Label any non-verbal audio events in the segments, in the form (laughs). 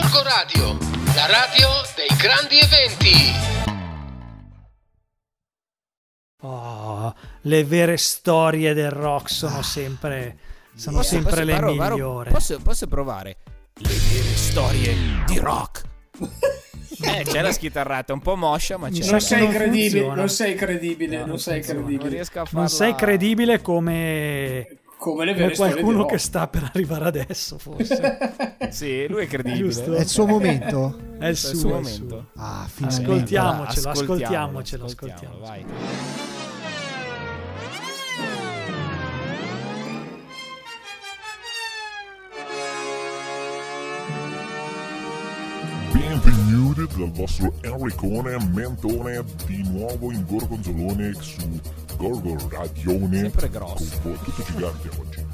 Gorgo Radio, la radio dei grandi eventi. Oh, le vere storie del rock sono sempre, sono Posso- sempre posso- le Varo, Varo, migliori. posso, posso provare? Le vere storie di rock. (laughs) eh, c'è la schitarrata, un po' moscia, ma c'è. Non sei non credibile, non sei credibile, No, non, non sei funziona, Non credibile. riesco a farla. Non sei credibile come, Come le come vere di qualcuno che sta per arrivare adesso, forse. (laughs) Sì, lui è credibile. Giusto. È il suo momento? È il È suo, il suo è il momento. suo. Ah, finalmente. Ascoltiamocelo, ascoltiamocelo, ascoltiamolo, ascoltiamocelo. vai. Benvenuti dal vostro Enricone Mentone di nuovo in Gorgonzolone su Gorgo Radione Sempre grosso. con tutto gigante oggi.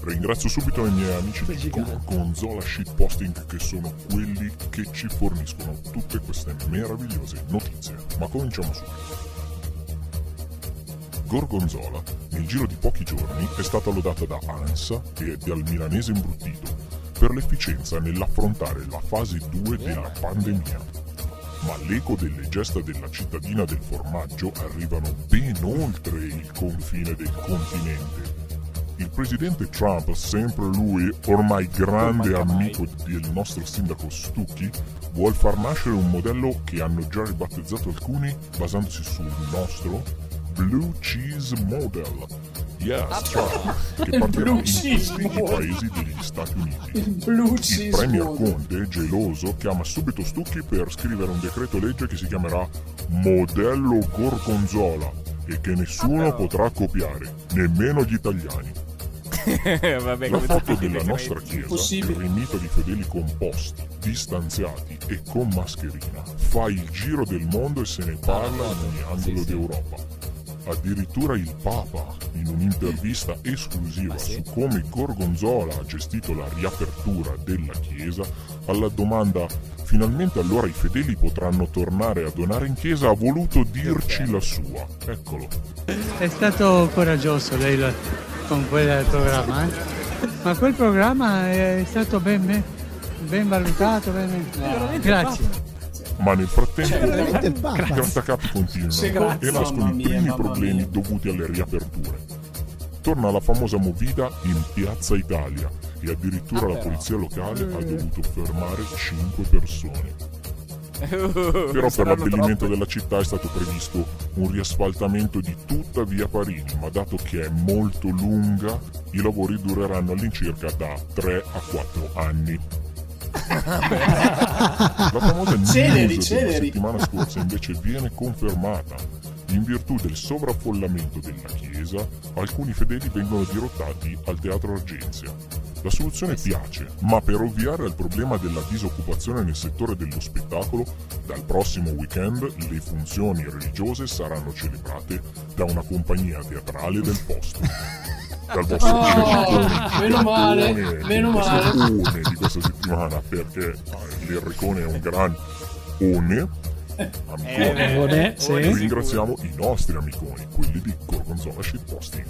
Ringrazio subito i miei amici Tutto di. Gorgonzola Shitposting che sono quelli che ci forniscono tutte queste meravigliose notizie. Ma cominciamo subito. Gorgonzola, nel giro di pochi giorni, è stata lodata da ANSA e dal milanese imbruttito per l'efficienza nell'affrontare la fase 2 della pandemia. Ma l'eco delle gesta della cittadina del formaggio arrivano ben oltre il confine del continente. Il presidente Trump, sempre lui, ormai grande amico del nostro sindaco Stucchi, vuol far nascere un modello che hanno già ribattezzato alcuni basandosi sul nostro Blue Cheese Model. Yes, Trump, che partirà in tutti i paesi degli Stati Uniti. Il Il Premier. Conte, geloso, chiama subito Stucchi per scrivere un decreto legge che si chiamerà Modello Gorgonzola e che nessuno potrà copiare, nemmeno gli italiani. (laughs) Vabbè, La foto della nostra chiesa, Impossibile. riunita di fedeli composti, distanziati e con mascherina, fa il giro del mondo e se ne parla in ogni angolo d'Europa. Addirittura il Papa, in un'intervista esclusiva Ah, su come Gorgonzola ha gestito la riapertura della chiesa, alla domanda finalmente allora i fedeli potranno tornare a donare in chiesa, ha voluto dirci la sua. Eccolo. È stato coraggioso lei la- con quel programma, eh? ma quel programma è stato ben, ben, ben valutato. ben- Grazie. Ma nel frattempo il I Papa. grattacapi continuano Secondo- e nascono i primi problemi dovuti alle riaperture. Torna la famosa movida in Piazza Italia e addirittura Ah, la polizia locale ha dovuto fermare 5 persone. Però per l'abbellimento della città è stato previsto un riasfaltamento di tutta via Parini, ma dato che è molto lunga, i lavori dureranno all'incirca da 3 a 4 anni. (laughs) La famosa Celeri, celeri. settimana scorsa (laughs) invece viene confermata. In virtù del sovraffollamento della chiesa, alcuni fedeli vengono dirottati al teatro Argenzia. La soluzione piace, ma per ovviare al problema della disoccupazione nel settore dello spettacolo, dal prossimo weekend le funzioni religiose saranno celebrate da una compagnia teatrale del posto. Dal vostro Oh, meno male, meno male. di questa settimana perché eh, l'Enricone è un gran one amicone. Eh, Eh, sì. E ringraziamo i nostri amiconi, quelli di Gorgonzola Shitposting.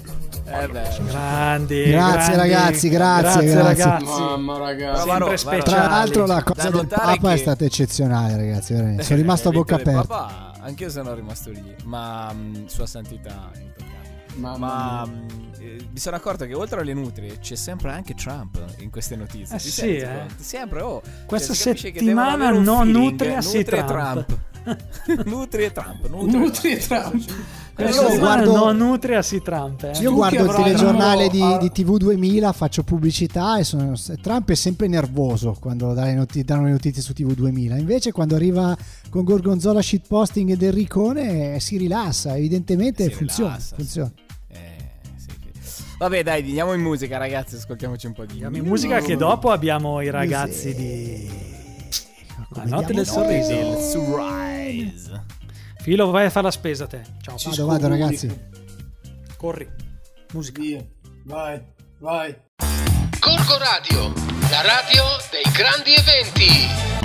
Eh beh. Grandi, Grazie, grandi. ragazzi, grazie, grazie. ragazzi. Mamma ragazzi. Tra l'altro la cosa del Papa è che- stata eccezionale, ragazzi, veramente. Sono rimasto a Eh, bocca aperta. Papa, anch'io sono rimasto lì, ma mh, sua santità è intoccabile. Mamma Ma mh, eh, mi sono accorto che oltre alle nutrie c'è sempre anche Trump in queste notizie. Eh sì, senti eh. Sempre, oh. Questa Cioè, si settimana no feeling, nutria, sì (laughs) e Trump. nutri e Trump. Nutri, Nutri e Trump. Questa Io settimana guardo- no nutria si Trump. Eh. Io Tu guardo il telegiornale di, di TV 2000, faccio pubblicità e sono- Trump è sempre nervoso quando dà le noti- danno le notizie su TV 2000. Invece quando arriva con Gorgonzola shitposting ed Enricone eh, si rilassa, evidentemente Si funziona. rilassa, funziona. Sì. Vabbè, dai, andiamo in musica, ragazzi. Ascoltiamoci un po' di Andiamo in musica che dopo abbiamo i ragazzi di La notte del sorriso. del Sunrise. Filo, vai a fare la spesa te. Ciao. Ci Vado, vado, ragazzi. Corri. Musica. Via. Vai, vai. Gorgo Radio, la radio dei grandi eventi.